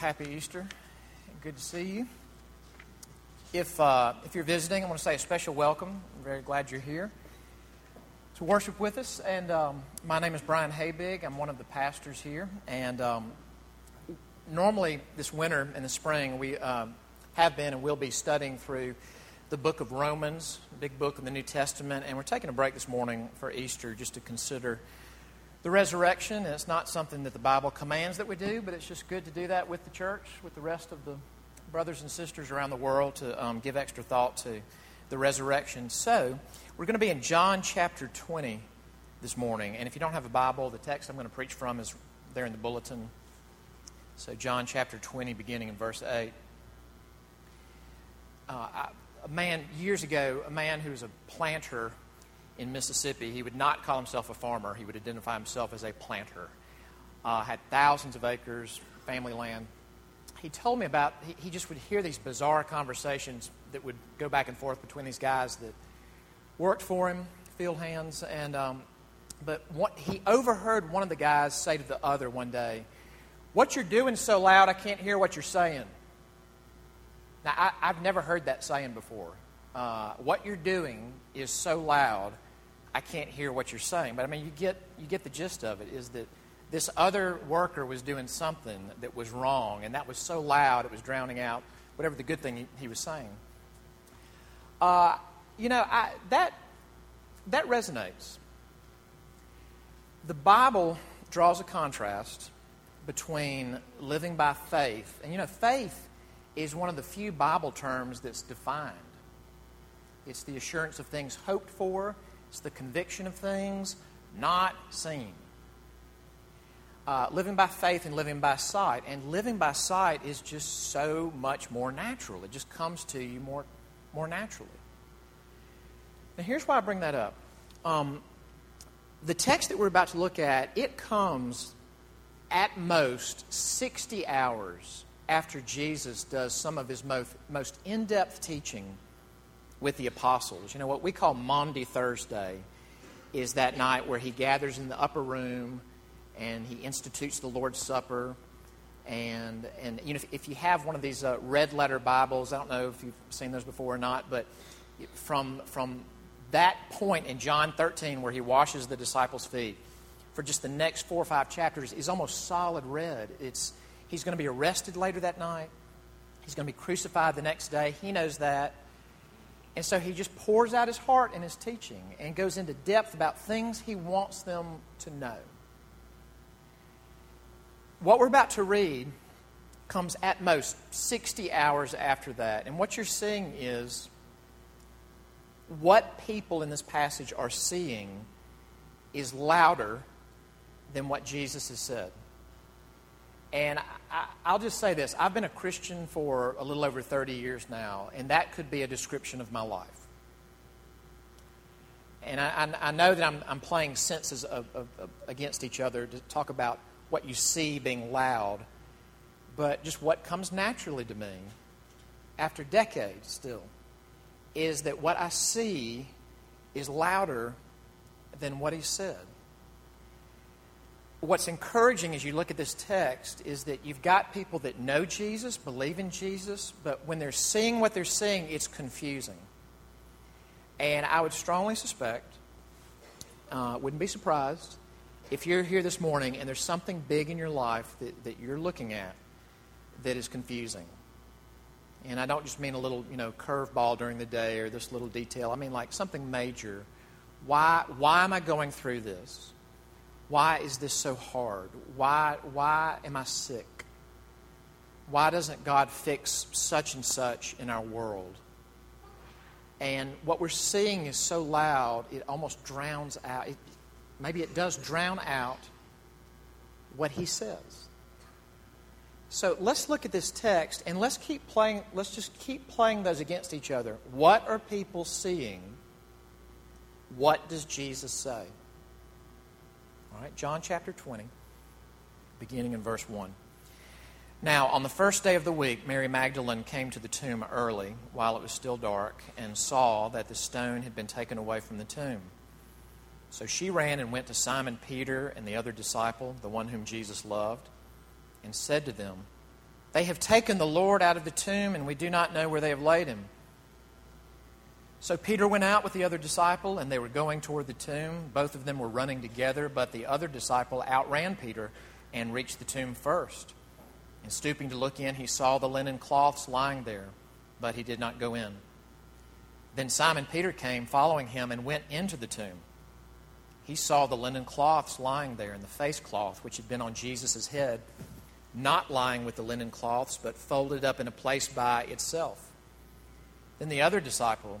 happy Easter. Good to see you. If, uh, if you're visiting, I want to say a special welcome. I'm very glad you're here to worship with us. And um, my name is Brian Haybig. I'm one of the pastors here. And um, normally, this winter and the spring, we um, have been and will be studying through the book of Romans, big book in the New Testament. And we're taking a break this morning for Easter just to consider the resurrection. And it's not something that the Bible commands that we do, but it's just good to do that with the church, with the rest of the brothers and sisters around the world to um, give extra thought to the resurrection. So, we're going to be in John chapter 20 this morning. And if you don't have a Bible, the text I'm going to preach from is there in the bulletin. So, John chapter 20, beginning in verse 8. Uh, man, years ago, a man who was a planter in Mississippi, he would not call himself a farmer. He would identify himself as a planter. Uh, had thousands of acres, family land. He told me about, he, he just would hear these bizarre conversations that would go back and forth between these guys that worked for him, field hands. And, um, but what, he overheard one of the guys say to the other one day, What you're doing so loud, I can't hear what you're saying. Now, I, have never heard that saying before. Uh, what you're doing is so loud, I can't hear what you're saying. But I mean, you get, you get the gist of it is that this other worker was doing something that was wrong, and that was so loud it was drowning out whatever the good thing he, he was saying. Uh, you know, I, that, that resonates. The Bible draws a contrast between living by faith, and you know, faith is one of the few Bible terms that's defined. It's the assurance of things hoped for, it's the conviction of things not seen. Uh, living by faith and living by sight. And living by sight is just so much more natural. It just comes to you more, more naturally. Now, here's why I bring that up. Um, the text that we're about to look at, it comes at most 60 hours after Jesus does some of his most, most in depth teaching with the apostles. You know, what we call Maundy Thursday is that night where he gathers in the upper room and he institutes the Lord's Supper. And, and you know, if, if you have one of these uh, red letter Bibles, I don't know if you've seen those before or not, but from, from that point in John 13 where he washes the disciples' feet for just the next four or five chapters is almost solid red. It's, he's going to be arrested later that night. He's going to be crucified the next day. He knows that. And so he just pours out his heart in his teaching and goes into depth about things he wants them to know. What we're about to read comes at most 60 hours after that. And what you're seeing is what people in this passage are seeing is louder than what Jesus has said. And I, will just say this I've been a Christian for a little over 30 years now, and that could be a description of my life. And I, I, know that I'm, I'm playing senses of, of, of, against each other to talk about what you see being loud, but just what comes naturally to me after decades still is that what I see is louder than what he said. What's encouraging as you look at this text is that you've got people that know Jesus, believe in Jesus, but when they're seeing what they're seeing, it's confusing. And I would strongly suspect, uh, wouldn't be surprised, if you're here this morning and there's something big in your life that, that you're looking at that is confusing. And I don't just mean a little, you know, curveball during the day or this little detail. I mean like something major. Why, why am I going through this? Why is this so hard? Why, why am I sick? Why doesn't God fix such and such in our world? And what we're seeing is so loud, it almost drowns out. It, maybe it does drown out what he says. So let's look at this text and let's keep playing, let's just keep playing those against each other. What are people seeing? What does Jesus say? All right, John chapter 20, beginning in verse 1. Now, on the first day of the week, Mary Magdalene came to the tomb early, while it was still dark, and saw that the stone had been taken away from the tomb. So she ran and went to Simon Peter and the other disciple, the one whom Jesus loved and said to them, They have taken the Lord out of the tomb, and we do not know where they have laid him. So Peter went out with the other disciple, and they were going toward the tomb. Both of them were running together, but the other disciple outran Peter and reached the tomb first. And stooping to look in, he saw the linen cloths lying there, but he did not go in. Then Simon Peter came, following him, and went into the tomb. He saw the linen cloths lying there, and the face cloth which had been on Jesus' head, not lying with the linen cloths, but folded up in a place by itself. Then the other disciple,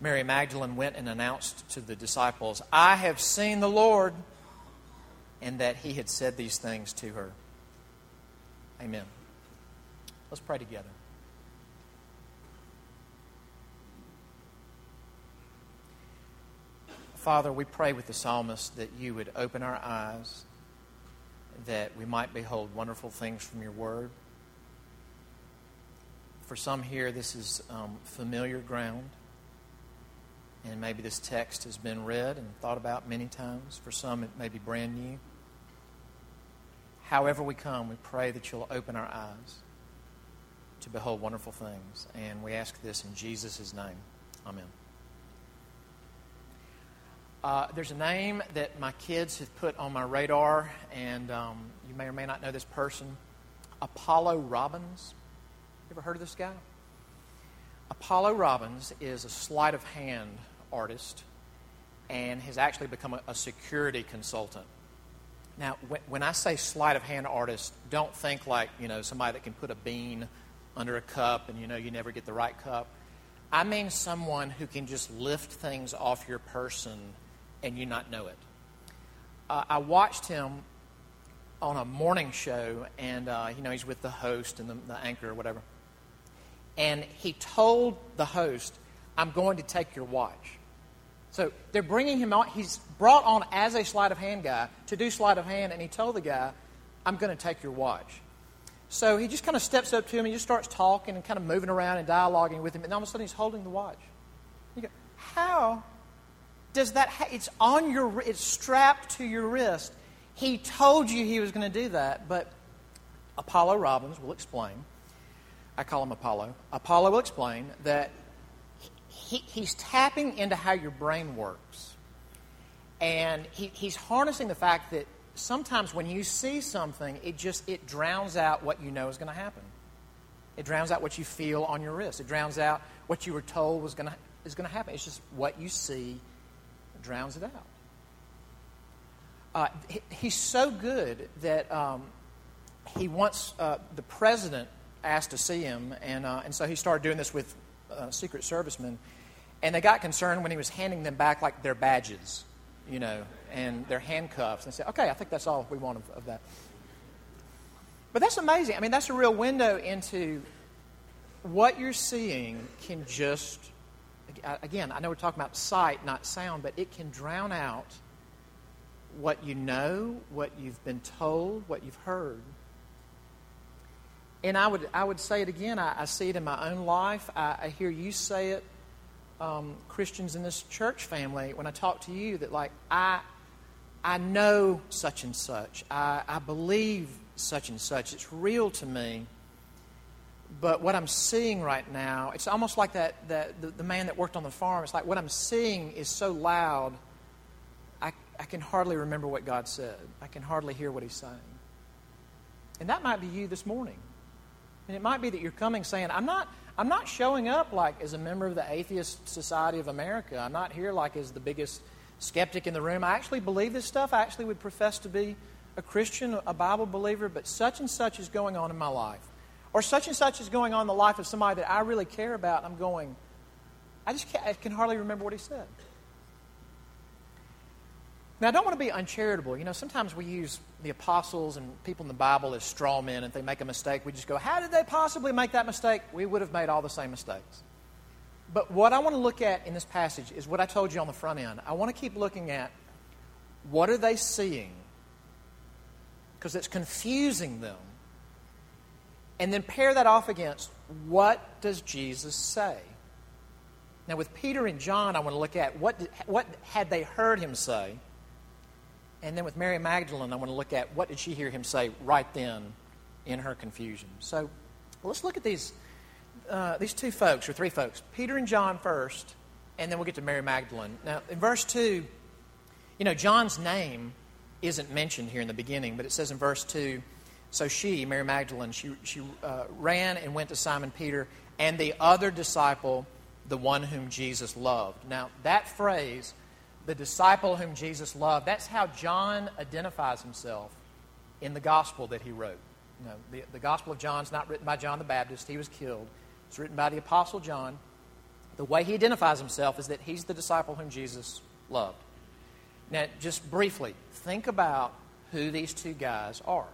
Mary Magdalene went and announced to the disciples, I have seen the Lord, and that he had said these things to her. Amen. Let's pray together. Father, we pray with the psalmist that you would open our eyes, that we might behold wonderful things from your word. For some here, this is um, familiar ground. And maybe this text has been read and thought about many times. For some, it may be brand new. However, we come, we pray that you'll open our eyes to behold wonderful things. And we ask this in Jesus' name. Amen. Uh, there's a name that my kids have put on my radar, and um, you may or may not know this person Apollo Robbins. You ever heard of this guy? Apollo Robbins is a sleight of hand artist and has actually become a, a security consultant. Now, when, when I say sleight of hand artist, don't think like, you know, somebody that can put a bean under a cup and, you know, you never get the right cup. I mean someone who can just lift things off your person and you not know it. Uh, I watched him on a morning show, and uh, you know he's with the host and the, the, anchor or whatever. And he told the host, "I'm going to take your watch." So they're bringing him on. He's brought on as a sleight of hand guy to do sleight of hand, and he told the guy, I'm going to take your watch. So he just kind of steps up to him and just starts talking and kind of moving around and dialoguing with him, and all of a sudden he's holding the watch. You go, how does that? Ha- it's on your. It's strapped to your wrist. He told you he was going to do that, but Apollo Robbins will explain. I call him Apollo. Apollo will explain that he, he's tapping into how your brain works. And he, he's harnessing the fact that sometimes when you see something, it just it drowns out what you know is going to happen. It drowns out what you feel on your wrist. It drowns out what you were told was going to is going to happen. It's just what you see drowns it out. Uh, he, he's so good that um, he wants uh, the president asked to see him, and uh, and so he started doing this with uh, Secret Servicemen. And they got concerned when he was handing them back like their badges, you know, and their handcuffs. And said, okay, I think that's all we want of, of that. But that's amazing. I mean, that's a real window into what you're seeing can just, again, I know we're talking about sight, not sound, but it can drown out what you know, what you've been told, what you've heard. And I would, I would say it again. I, I see it in my own life. I, I hear you say it, um, Christians in this church family, when I talk to you, that like, I, I know such and such. I, I believe such and such. It's real to me. But what I'm seeing right now, it's almost like that, that the, the man that worked on the farm. It's like what I'm seeing is so loud, I, I can hardly remember what God said. I can hardly hear what He's saying. And that might be you this morning. And it might be that you're coming saying, I'm not, I'm not showing up like as a member of the Atheist Society of America. I'm not here like as the biggest skeptic in the room. I actually believe this stuff. I actually would profess to be a Christian, a Bible believer, but such and such is going on in my life. Or such and such is going on in the life of somebody that I really care about. I'm going, I just can't I can hardly remember what he said. Now, I don't want to be uncharitable. You know, sometimes we use the apostles and people in the Bible as straw men. If they make a mistake, we just go, How did they possibly make that mistake? We would have made all the same mistakes. But what I want to look at in this passage is what I told you on the front end. I want to keep looking at what are they seeing? Because it's confusing them. And then pair that off against what does Jesus say? Now, with Peter and John, I want to look at what, what had they heard him say? And then with Mary Magdalene, I want to look at what did she hear him say right then in her confusion. So let's look at these, uh, these two folks, or three folks Peter and John first, and then we'll get to Mary Magdalene. Now, in verse 2, you know, John's name isn't mentioned here in the beginning, but it says in verse 2 so she, Mary Magdalene, she, she uh, ran and went to Simon Peter and the other disciple, the one whom Jesus loved. Now, that phrase, the disciple whom Jesus loved. That's how John identifies himself in the gospel that he wrote. You know, the, the Gospel of John is not written by John the Baptist, he was killed. It's written by the Apostle John. The way he identifies himself is that he's the disciple whom Jesus loved. Now, just briefly, think about who these two guys are.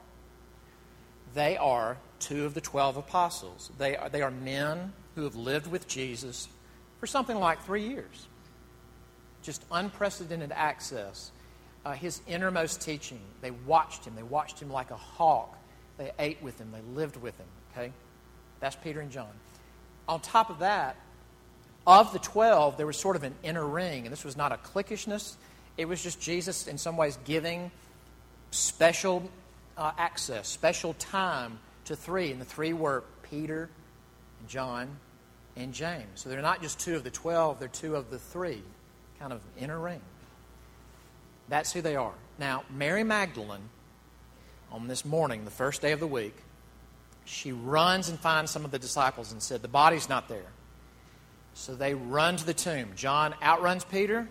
They are two of the 12 apostles. They are, they are men who have lived with Jesus for something like three years just unprecedented access. Uh, his innermost teaching. They watched him. They watched him like a hawk. They ate with him. They lived with him. Okay? That's Peter and John. On top of that, of the 12, there was sort of an inner ring. And this was not a cliquishness, it was just Jesus, in some ways, giving special uh, access, special time to three. And the three were Peter, John, and James. So they're not just two of the 12, they're two of the three kind of inner ring. That's who they are. Now, Mary Magdalene, on this morning, the first day of the week, she runs and finds some of the disciples and said, The body's not there. So they run to the tomb. John outruns Peter.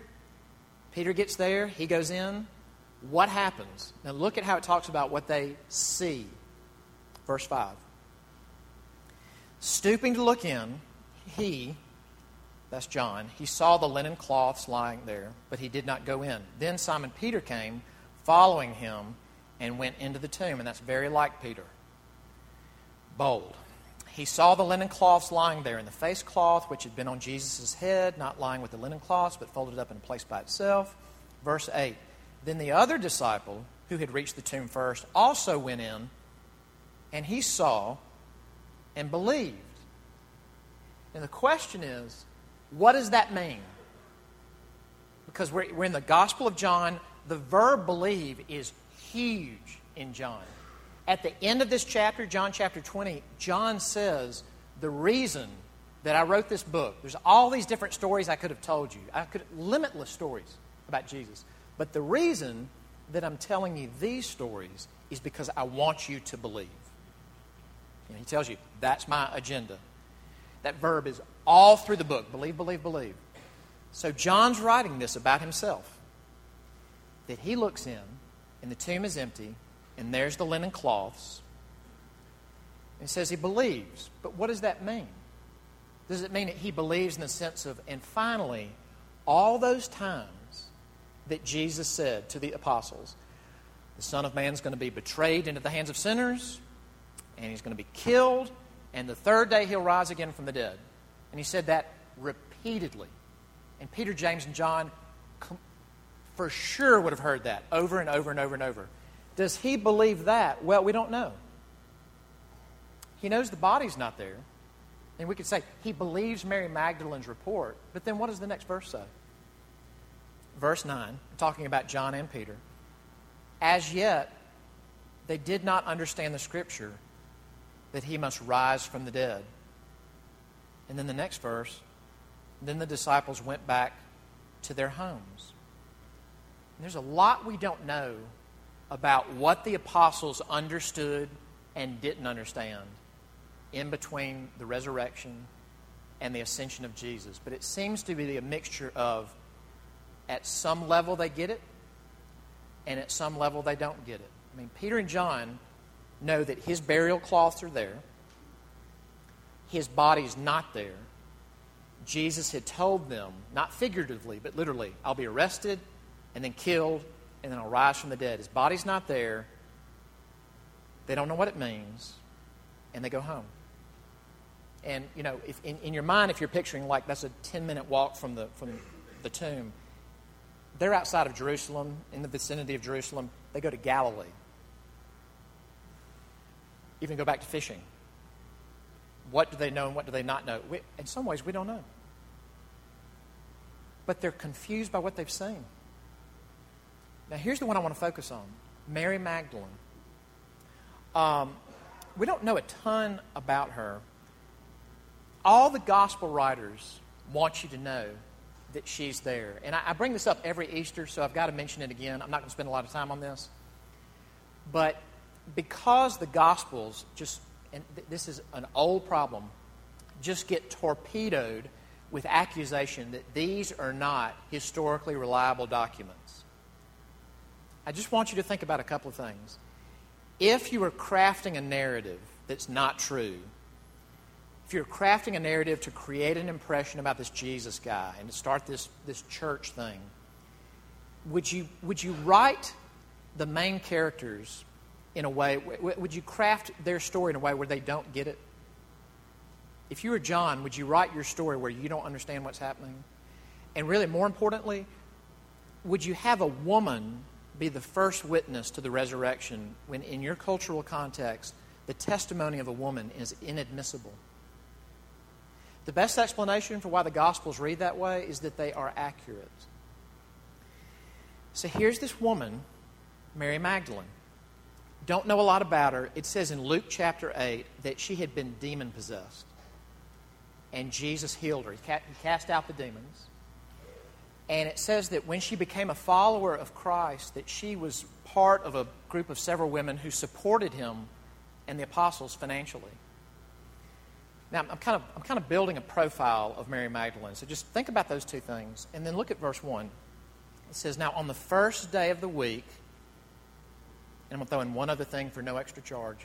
Peter gets there. He goes in. What happens? Now look at how it talks about what they see. Verse 5. Stooping to look in, he, that's John, he saw the linen cloths lying there, but he did not go in. Then Simon Peter came, following him, and went into the tomb, and that's very like Peter. Bold. He saw the linen cloths lying there, and the face cloth which had been on Jesus' head, not lying with the linen cloths, but folded up in a place by itself. Verse 8. Then the other disciple, who had reached the tomb first, also went in, and he saw and believed. And the question is, what does that mean? Because we're, we're in the Gospel of John. The verb believe is huge in John. At the end of this chapter, John chapter 20, John says, The reason that I wrote this book, there's all these different stories I could have told you, I could limitless stories about Jesus. But the reason that I'm telling you these stories is because I want you to believe. And he tells you, that's my agenda. That verb is all through the book believe, believe, believe. So John's writing this about himself that he looks in, and the tomb is empty, and there's the linen cloths. And says he believes. But what does that mean? Does it mean that he believes in the sense of, and finally, all those times that Jesus said to the apostles, the Son of Man is going to be betrayed into the hands of sinners, and he's going to be killed, and the third day he'll rise again from the dead. And he said that repeatedly. And Peter, James, and John for sure would have heard that over and over and over and over. Does he believe that? Well, we don't know. He knows the body's not there. And we could say he believes Mary Magdalene's report, but then what does the next verse say? Verse 9, talking about John and Peter. As yet, they did not understand the scripture that he must rise from the dead. And then the next verse, then the disciples went back to their homes. And there's a lot we don't know about what the apostles understood and didn't understand in between the resurrection and the ascension of Jesus. But it seems to be a mixture of at some level they get it, and at some level they don't get it. I mean, Peter and John know that his burial cloths are there, his body's not there. Jesus had told them, not figuratively, but literally, I'll be arrested and then killed and then I'll rise from the dead. His body's not there. They don't know what it means, and they go home. And, you know, if, in, in your mind, if you're picturing like that's a 10 minute walk from the, from the tomb, they're outside of Jerusalem, in the vicinity of Jerusalem. They go to Galilee. Even go back to fishing. What do they know and what do they not know? We, in some ways, we don't know. But they're confused by what they've seen. Now, here's the one I want to focus on Mary Magdalene. Um, we don't know a ton about her. All the gospel writers want you to know that she's there. And I, I bring this up every Easter, so I've got to mention it again. I'm not going to spend a lot of time on this. But because the Gospels just, and th- this is an old problem, just get torpedoed with accusation that these are not historically reliable documents. I just want you to think about a couple of things. If you are crafting a narrative that's not true, if you're crafting a narrative to create an impression about this Jesus guy and to start this, this church thing, would you, would you write the main characters in a way, would you craft their story in a way where they don't get it? If you were John, would you write your story where you don't understand what's happening? And really, more importantly, would you have a woman be the first witness to the resurrection when, in your cultural context, the testimony of a woman is inadmissible? The best explanation for why the Gospels read that way is that they are accurate. So here's this woman, Mary Magdalene. Don't know a lot about her. It says in Luke chapter 8 that she had been demon possessed. And Jesus healed her. He cast out the demons. And it says that when she became a follower of Christ, that she was part of a group of several women who supported him and the apostles financially. Now, I'm kind of, I'm kind of building a profile of Mary Magdalene. So just think about those two things. And then look at verse 1. It says, Now, on the first day of the week, and I'm going to throw in one other thing for no extra charge.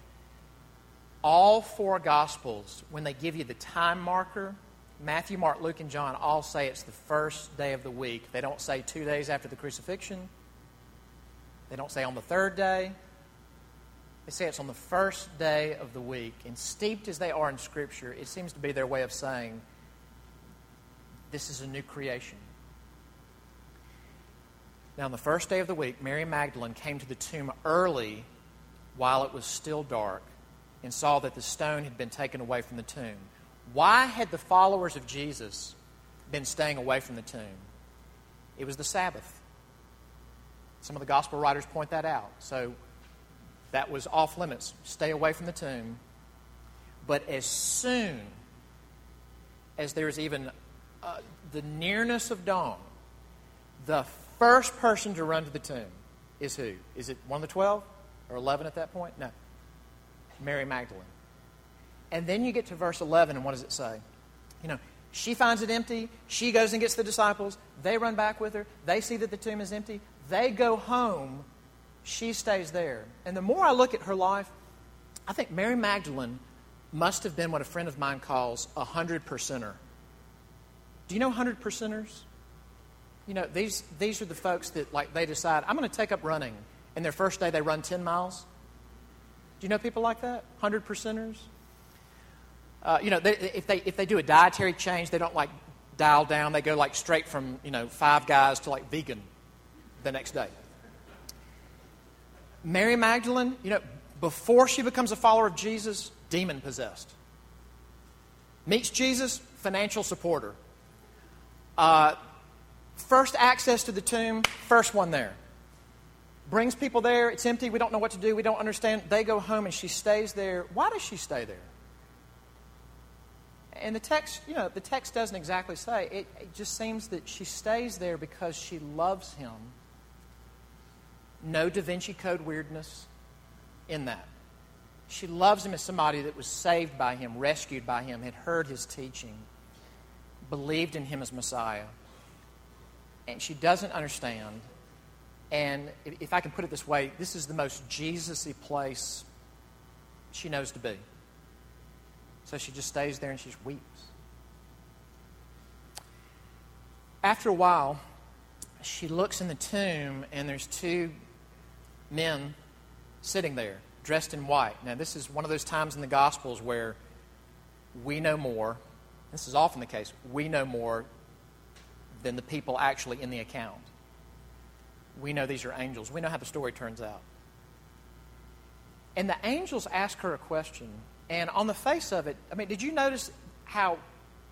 All four Gospels, when they give you the time marker, Matthew, Mark, Luke, and John all say it's the first day of the week. They don't say two days after the crucifixion. They don't say on the third day. They say it's on the first day of the week. And steeped as they are in Scripture, it seems to be their way of saying this is a new creation. Now, on the first day of the week, Mary Magdalene came to the tomb early while it was still dark and saw that the stone had been taken away from the tomb. Why had the followers of Jesus been staying away from the tomb? It was the Sabbath. Some of the gospel writers point that out. So that was off limits. Stay away from the tomb. But as soon as there's even uh, the nearness of dawn, the first person to run to the tomb is who? Is it one of the 12 or 11 at that point? No. Mary Magdalene. And then you get to verse 11, and what does it say? You know, she finds it empty. She goes and gets the disciples. They run back with her. They see that the tomb is empty. They go home. She stays there. And the more I look at her life, I think Mary Magdalene must have been what a friend of mine calls a hundred percenter. Do you know hundred percenters? You know, these, these are the folks that, like, they decide, I'm going to take up running. And their first day, they run 10 miles. Do you know people like that? 100 percenters? Uh, you know, they, if, they, if they do a dietary change, they don't like dial down. They go like straight from, you know, five guys to like vegan the next day. Mary Magdalene, you know, before she becomes a follower of Jesus, demon possessed. Meets Jesus, financial supporter. Uh, first access to the tomb, first one there. Brings people there, it's empty, we don't know what to do, we don't understand. They go home and she stays there. Why does she stay there? And the text, you know, the text doesn't exactly say. It, it just seems that she stays there because she loves him. No Da Vinci Code weirdness in that. She loves him as somebody that was saved by him, rescued by him, had heard his teaching, believed in him as Messiah. And she doesn't understand. And if I can put it this way, this is the most Jesus y place she knows to be. So she just stays there and she just weeps. After a while, she looks in the tomb and there's two men sitting there dressed in white. Now, this is one of those times in the Gospels where we know more. This is often the case. We know more than the people actually in the account. We know these are angels. We know how the story turns out. And the angels ask her a question. And on the face of it, I mean, did you notice how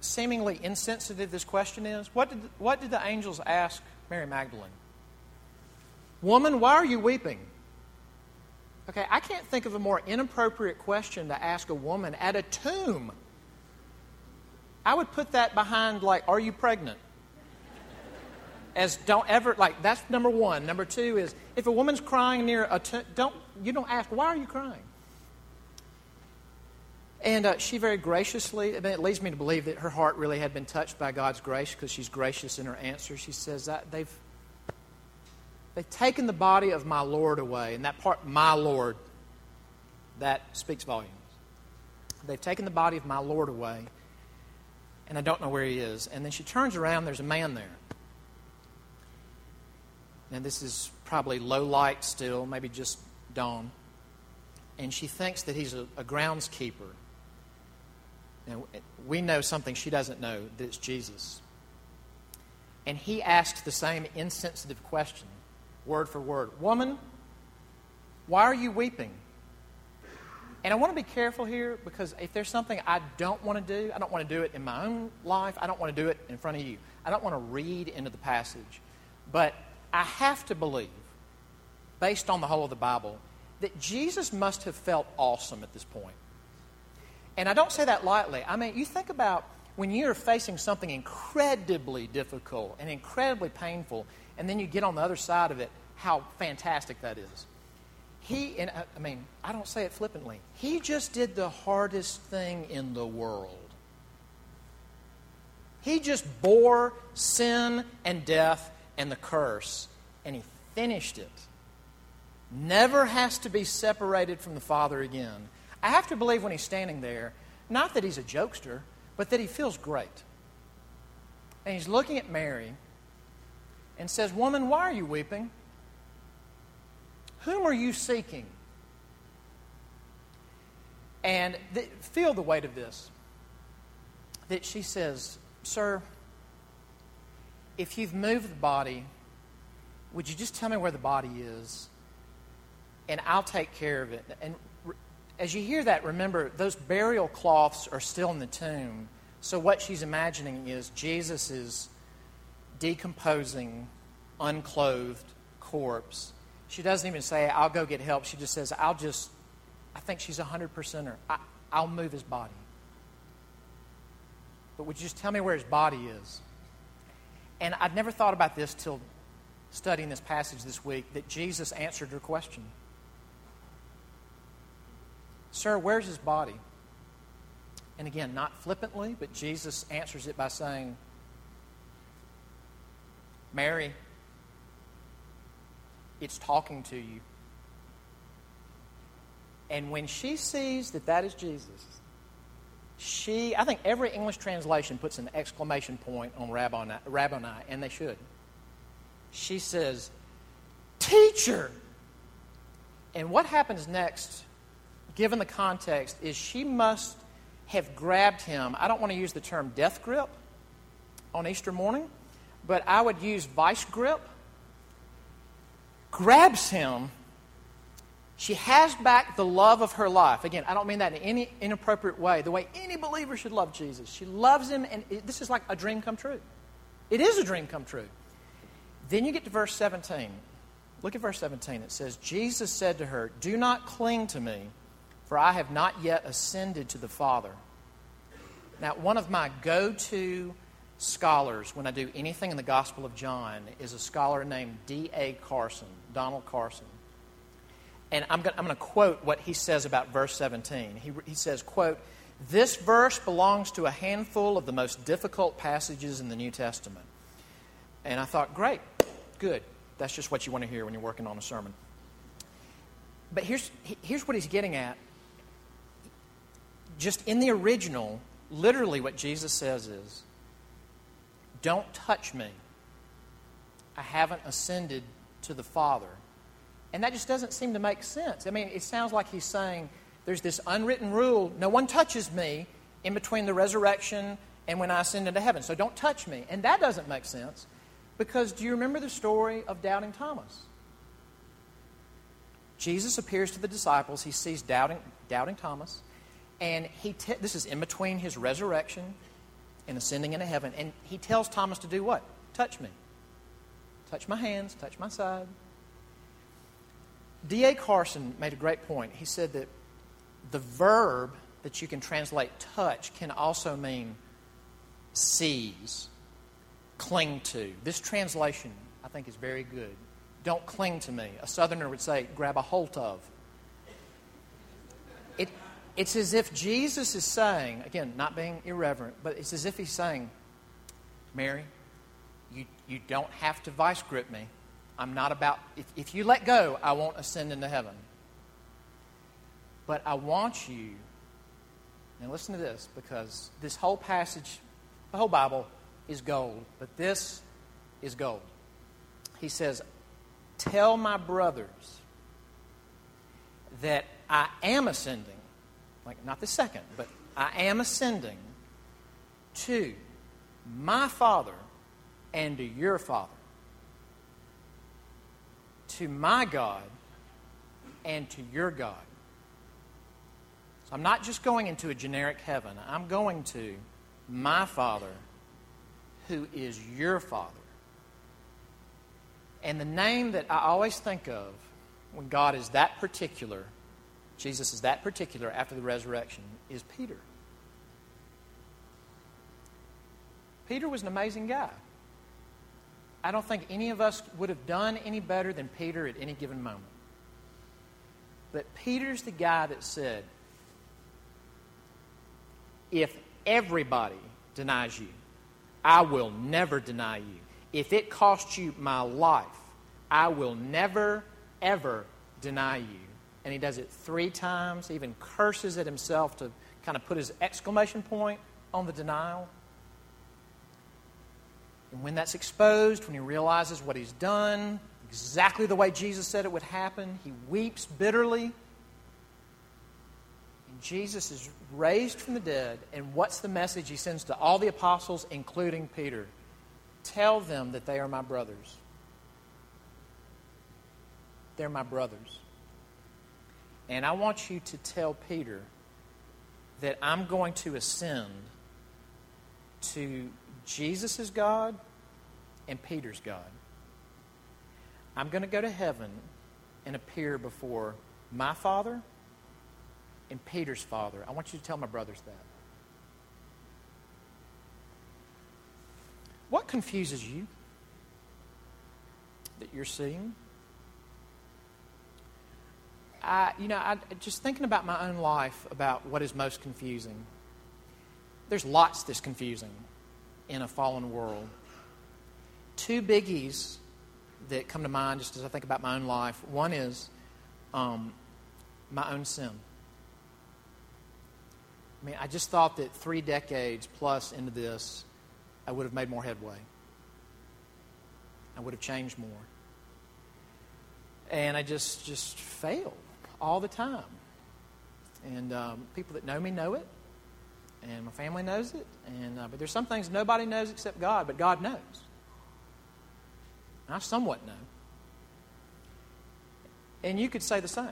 seemingly insensitive this question is? What did, what did the angels ask Mary Magdalene? Woman, why are you weeping? Okay, I can't think of a more inappropriate question to ask a woman at a tomb. I would put that behind, like, are you pregnant? As don't ever, like, that's number one. Number two is if a woman's crying near a don't, you don't ask, why are you crying? And uh, she very graciously, I mean, it leads me to believe that her heart really had been touched by God's grace because she's gracious in her answer. She says that they've They've taken the body of my Lord away. And that part, my Lord, that speaks volumes. They've taken the body of my Lord away, and I don't know where he is. And then she turns around, there's a man there. Now, this is probably low light still, maybe just dawn. And she thinks that he's a, a groundskeeper. Now, we know something she doesn't know that it's Jesus. And he asks the same insensitive question word for word. Woman, why are you weeping? And I want to be careful here because if there's something I don't want to do, I don't want to do it in my own life. I don't want to do it in front of you. I don't want to read into the passage. But I have to believe, based on the whole of the Bible, that Jesus must have felt awesome at this point. And I don't say that lightly. I mean, you think about when you're facing something incredibly difficult and incredibly painful, and then you get on the other side of it, how fantastic that is. He, and uh, I mean, I don't say it flippantly, he just did the hardest thing in the world. He just bore sin and death and the curse, and he finished it. Never has to be separated from the Father again. I have to believe when he's standing there, not that he's a jokester, but that he feels great. And he's looking at Mary and says, Woman, why are you weeping? Whom are you seeking? And th- feel the weight of this. That she says, Sir, if you've moved the body, would you just tell me where the body is? And I'll take care of it. And as you hear that, remember, those burial cloths are still in the tomb. So what she's imagining is Jesus is decomposing, unclothed corpse she doesn't even say, I'll go get help. She just says, I'll just, I think she's a 100 percenter. I'll move his body. But would you just tell me where his body is? And I'd never thought about this till studying this passage this week that Jesus answered her question. Sir, where's his body? And again, not flippantly, but Jesus answers it by saying, Mary, it's talking to you. And when she sees that that is Jesus, she, I think every English translation puts an exclamation point on Rabboni, Rabboni and they should. She says, Teacher! And what happens next, given the context, is she must have grabbed him. I don't want to use the term death grip on Easter morning, but I would use vice grip grabs him, She has back the love of her life. Again, I don't mean that in any inappropriate way. The way any believer should love Jesus. She loves him, and it, this is like a dream come true. It is a dream come true. Then you get to verse 17. Look at verse 17. It says, Jesus said to her, Do not cling to me, for I have not yet ascended to the Father. Now, one of my go to scholars when I do anything in the Gospel of John is a scholar named D.A. Carson, Donald Carson. And I'm going, to quote what he says about verse 17. He, he says, quote, This verse belongs to a handful of the most difficult passages in the New Testament. And I thought, great, good. That's just what you want to hear when you're working on a sermon. But here's, here's what he's getting at. Just in the original, literally what Jesus says is, Don't touch me. I haven't ascended to the Father. And that just doesn't seem to make sense. I mean, it sounds like he's saying there's this unwritten rule no one touches me in between the resurrection and when I ascend into heaven. So don't touch me. And that doesn't make sense because do you remember the story of doubting Thomas? Jesus appears to the disciples. He sees doubting, doubting Thomas. And he te- this is in between his resurrection and ascending into heaven. And he tells Thomas to do what? Touch me. Touch my hands, touch my side. D.A. Carson made a great point. He said that the verb that you can translate touch can also mean seize, cling to. This translation, I think, is very good. Don't cling to me. A southerner would say, grab a hold of. It, it's as if Jesus is saying, again, not being irreverent, but it's as if he's saying, Mary, you, you don't have to vice grip me. I'm not about, if, if you let go, I won't ascend into heaven. But I want you, and listen to this, because this whole passage, the whole Bible is gold, but this is gold. He says, Tell my brothers that I am ascending, like not the second, but I am ascending to my Father and to your Father to my God and to your God. So I'm not just going into a generic heaven, I'm going to my Father who is your Father. And the name that I always think of when God is that particular, Jesus is that particular after the resurrection, is Peter. Peter was an amazing guy. I don't think any of us would have done any better than Peter at any given moment. But Peter's the guy that said, if everybody denies you, I will never deny you. If it costs you my life, I will never, ever deny you. And he does it three times, even curses at himself to kind of put his exclamation point on the denial. And when that's exposed, when he realizes what he's done, exactly the way Jesus said it would happen, he weeps bitterly. And Jesus is raised from the dead. And what's the message he sends to all the apostles, including Peter? Tell them that they are my brothers. They're my brothers. And I want you to tell Peter that I'm going to ascend to Jesus is God and Peter's God. I'm going to go to heaven and appear before my Father and Peter's Father. I want you to tell my brothers that. What confuses you that you're seeing? I, you know, I, just thinking about my own life, about what is most confusing. There's lots that's confusing in a fallen world. Two biggies that come to mind just as I think about my own life. One is um, my own sin. I mean, I just thought that three decades plus into this, I would have made more headway. I would have changed more. And I just just failed all the time. And um, people that know me know it and my family knows it. And uh, but there's some things nobody knows except God, but God knows. I somewhat know. And you could say the same.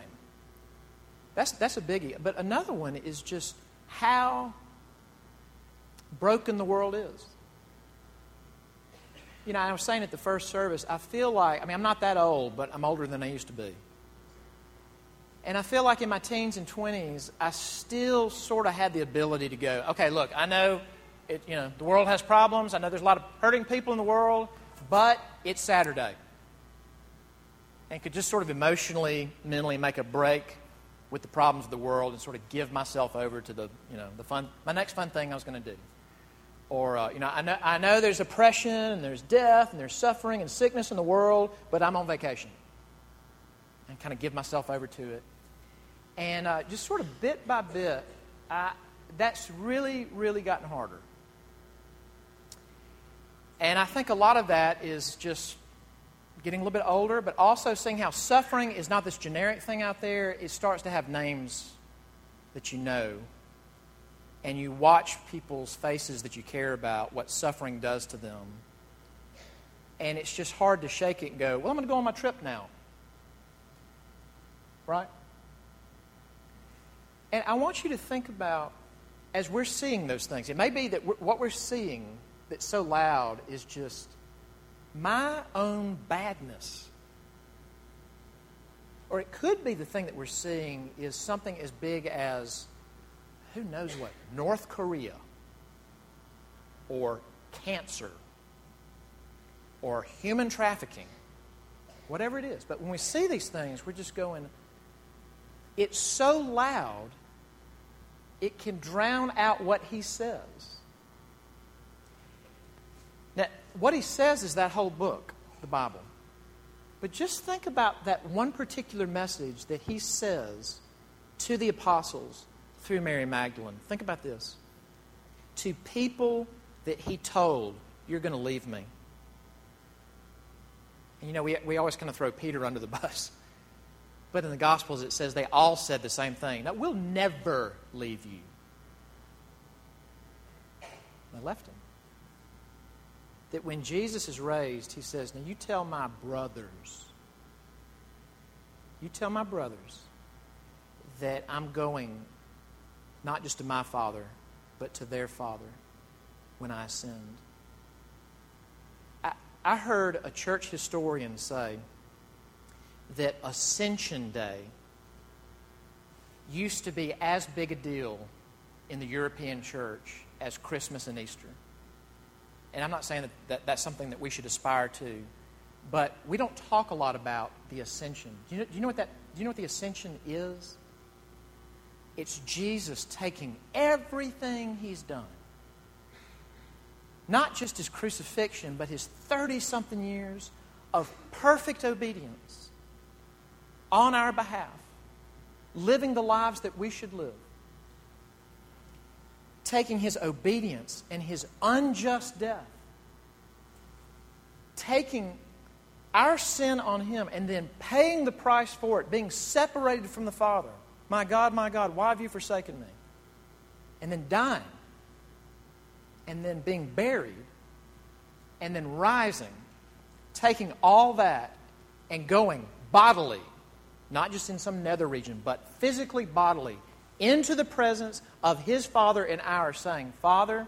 That's, that's a biggie. But another one is just how broken the world is. You know, I was saying at the first service, I feel like, I mean, I'm not that old, but I'm older than I used to be. And I feel like in my teens and 20s, I still sort of had the ability to go, okay, look, I know it, you know, the world has problems. I know there's a lot of hurting people in the world, but it's Saturday. And could just sort of emotionally, mentally make a break with the problems of the world and sort of give myself over to the, you know, the fun, my next fun thing I was going to do. Or, uh, you know I, know, I know there's oppression and there's death and there's suffering and sickness in the world, but I'm on vacation. And kind of give myself over to it. And uh, just sort of bit by bit, I, that's really, really gotten harder. And I think a lot of that is just getting a little bit older, but also seeing how suffering is not this generic thing out there. It starts to have names that you know and you watch people's faces that you care about, what suffering does to them. And it's just hard to shake it and go, well, I'm going to go on my trip now. Right? And I want you to think about, as we're seeing those things, it may be that we're, what we're seeing that's so loud is just my own badness. Or it could be the thing that we're seeing is something as big as who knows what, North Korea or cancer or human trafficking, whatever it is. But when we see these things, we're just going, it's so loud, it can drown out what he says. Now, what he says is that whole book, the Bible. But just think about that one particular message that he says to the apostles through Mary Magdalene. Think about this. To people that he told, You're going to leave me. And you know, we, we always kind of throw Peter under the bus. But in the Gospels, it says they all said the same thing. That we'll never leave you. They left him. That when Jesus is raised, he says, Now you tell my brothers, you tell my brothers that I'm going not just to my Father, but to their Father when I ascend. I, I heard a church historian say that Ascension Day used to be as big a deal in the European church as Christmas and Easter. And I'm not saying that, that that's something that we should aspire to, but we don't talk a lot about the ascension. Do you know, do you know what that? Do you know what the ascension is? It's Jesus taking everything he's done, not just his crucifixion, but his 30 something years of perfect obedience on our behalf, living the lives that we should live. Taking his obedience and his unjust death, taking our sin on him and then paying the price for it, being separated from the Father my God, my God, why have you forsaken me? And then dying. And then being buried. And then rising. Taking all that and going bodily, not just in some nether region, but physically bodily, into the presence of his Father and ours, saying, Father,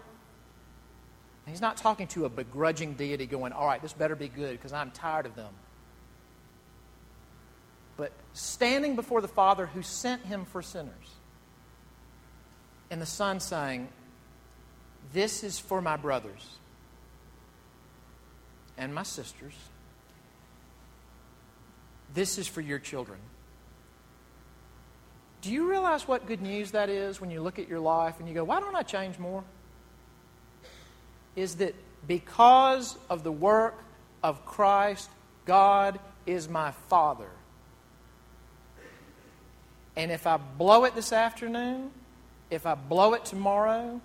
he's not talking to a begrudging deity going, All right, this better be good because I'm tired of them but standing before the Father who sent him for sinners. And the Son saying, This is for my brothers and my sisters. This is for your children. Do you realize what good news that is when you look at your life and you go, Why don't I change more? Is that because of the work of Christ, God is my Father. And if I blow it this afternoon, if I blow it tomorrow,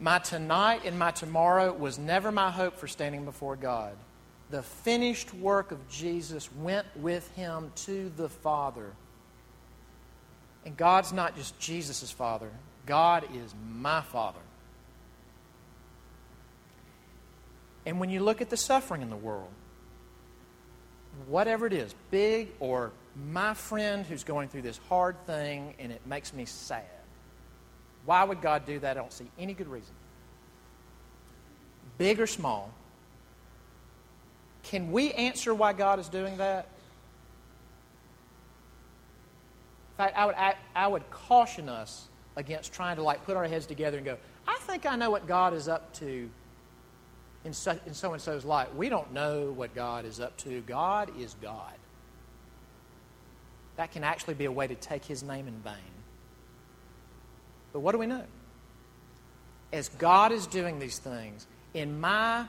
my tonight and my tomorrow was never my hope for standing before God. The finished work of Jesus went with him to the Father. And God's not just Jesus' Father, God is my Father. And when you look at the suffering in the world, whatever it is, big or my friend who's going through this hard thing and it makes me sad. Why would God do that? I don't see any good reason. Big or small. Can we answer why God is doing that? In fact, I would, I, I would caution us against trying to like put our heads together and go, I think I know what God is up to in so and so's life. We don't know what God is up to. God is God. That can actually be a way to take his name in vain. But what do we know? As God is doing these things, in my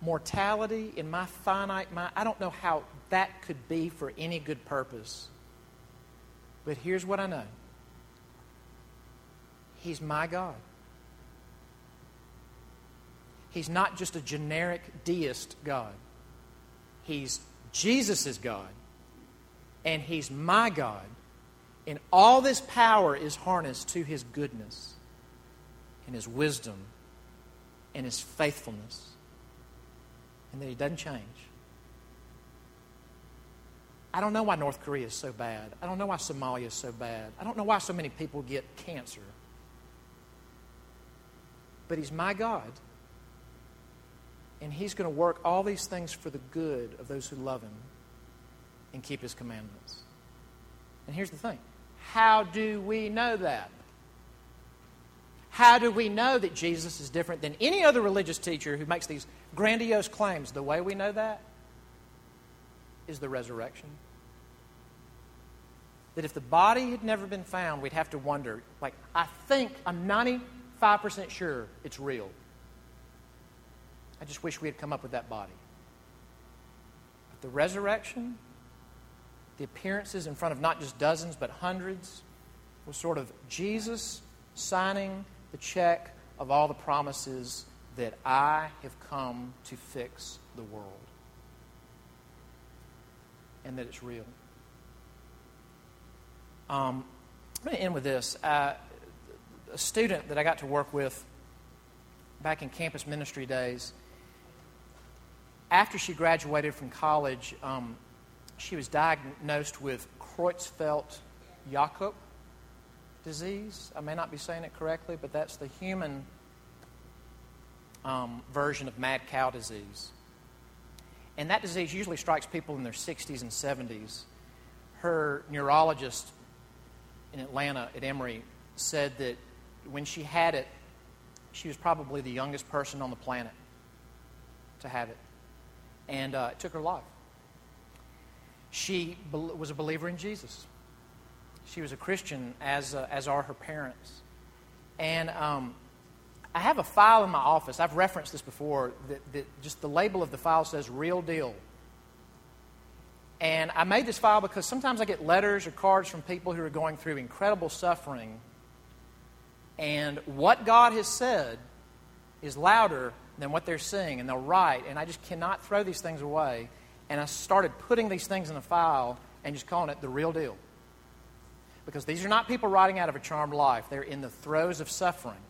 mortality, in my finite mind, I don't know how that could be for any good purpose. But here's what I know He's my God. He's not just a generic deist God. He's Jesus' God. And He's my God. And all this power is harnessed to His goodness and His wisdom and His faithfulness. And that He doesn't change. I don't know why North Korea is so bad. I don't know why Somalia is so bad. I don't know why so many people get cancer. But He's my God. And He's going to work all these things for the good of those who love Him and keep His commandments. And here's the thing how do we know that? How do we know that Jesus is different than any other religious teacher who makes these grandiose claims? The way we know that is the resurrection. That if the body had never been found, we'd have to wonder, like, I think, I'm 95% sure it's real. I just wish we had come up with that body. But the resurrection, the appearances in front of not just dozens, but hundreds, was sort of Jesus signing the check of all the promises that I have come to fix the world. And that it's real. Um, I'm going to end with this. Uh, a student that I got to work with back in campus ministry days after she graduated from college, um, she was diagnosed with Creutzfeldt-Jakob disease. I may not be saying it correctly, but that's the human um, version of mad cow disease. And that disease usually strikes people in their 60s and 70s. Her neurologist in Atlanta at Emory said that when she had it, she was probably the youngest person on the planet to have it and uh, it took her life. She be- was a believer in Jesus. She was a Christian, as, uh, as are her parents. And um, I have a file in my office. I've referenced this before. That, that just the label of the file says "real deal." And I made this file because sometimes I get letters or cards from people who are going through incredible suffering. And what God has said is louder than what they're seeing, and they'll write, and I just cannot throw these things away. And I started putting these things in a file and just calling it the real deal. Because these are not people writing out of a charmed life, they're in the throes of suffering.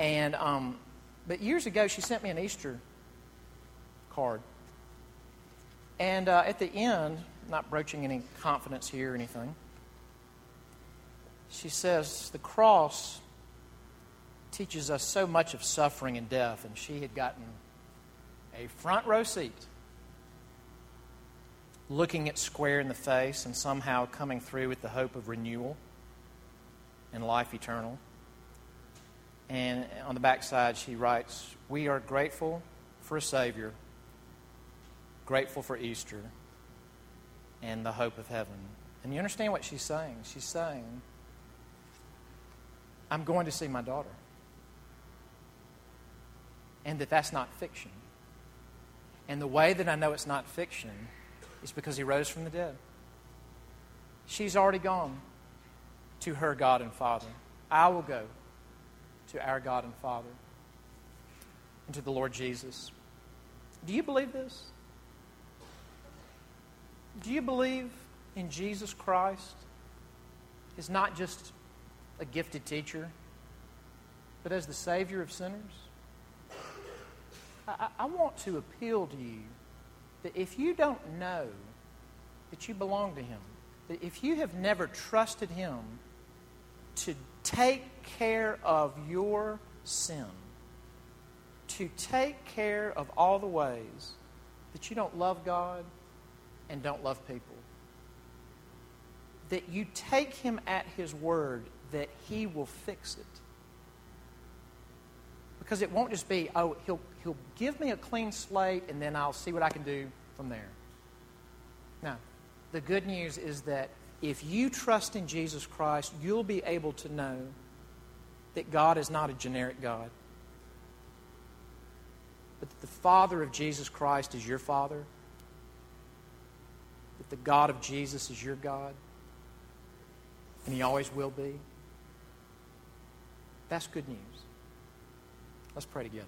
And, um, but years ago, she sent me an Easter card. And uh, at the end, not broaching any confidence here or anything, she says, The cross teaches us so much of suffering and death, and she had gotten a front row seat looking it square in the face and somehow coming through with the hope of renewal and life eternal. And on the backside, she writes, We are grateful for a Savior, grateful for Easter, and the hope of heaven. And you understand what she's saying? She's saying, I'm going to see my daughter and that that's not fiction. And the way that I know it's not fiction is because he rose from the dead. She's already gone to her God and Father. I will go to our God and Father and to the Lord Jesus. Do you believe this? Do you believe in Jesus Christ as not just a gifted teacher, but as the Savior of sinners? I, I want to appeal to you that if you don't know that you belong to Him, that if you have never trusted Him to take care of your sin, to take care of all the ways that you don't love God and don't love people, that you take Him at His word that He will fix it. Because it won't just be, oh, He'll, he'll give me a clean slate and then I'll see what I can do from there. No. The good news is that if you trust in Jesus Christ, you'll be able to know that God is not a generic God, but that the Father of Jesus Christ is your Father, that the God of Jesus is your God, and He always will be. That's good news. Let's pray together.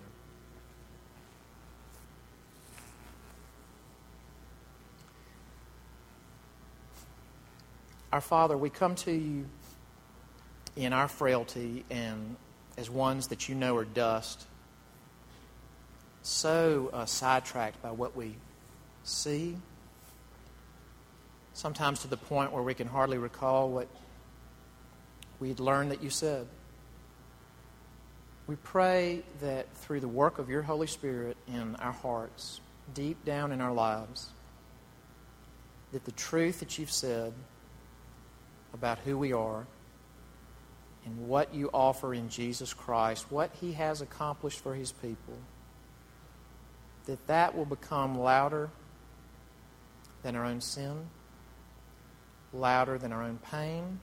Our Father, we come to you in our frailty and as ones that you know are dust, so uh, sidetracked by what we see, sometimes to the point where we can hardly recall what we'd learned that you said. We pray that through the work of your Holy Spirit in our hearts, deep down in our lives, that the truth that you've said about who we are and what you offer in Jesus Christ, what he has accomplished for his people, that that will become louder than our own sin, louder than our own pain,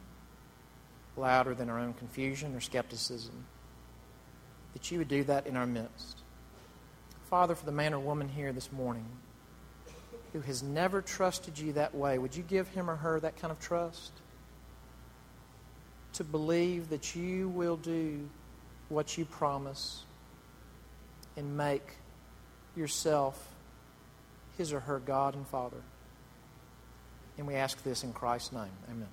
louder than our own confusion or skepticism. That you would do that in our midst. Father, for the man or woman here this morning who has never trusted you that way, would you give him or her that kind of trust? To believe that you will do what you promise and make yourself his or her God and Father. And we ask this in Christ's name. Amen.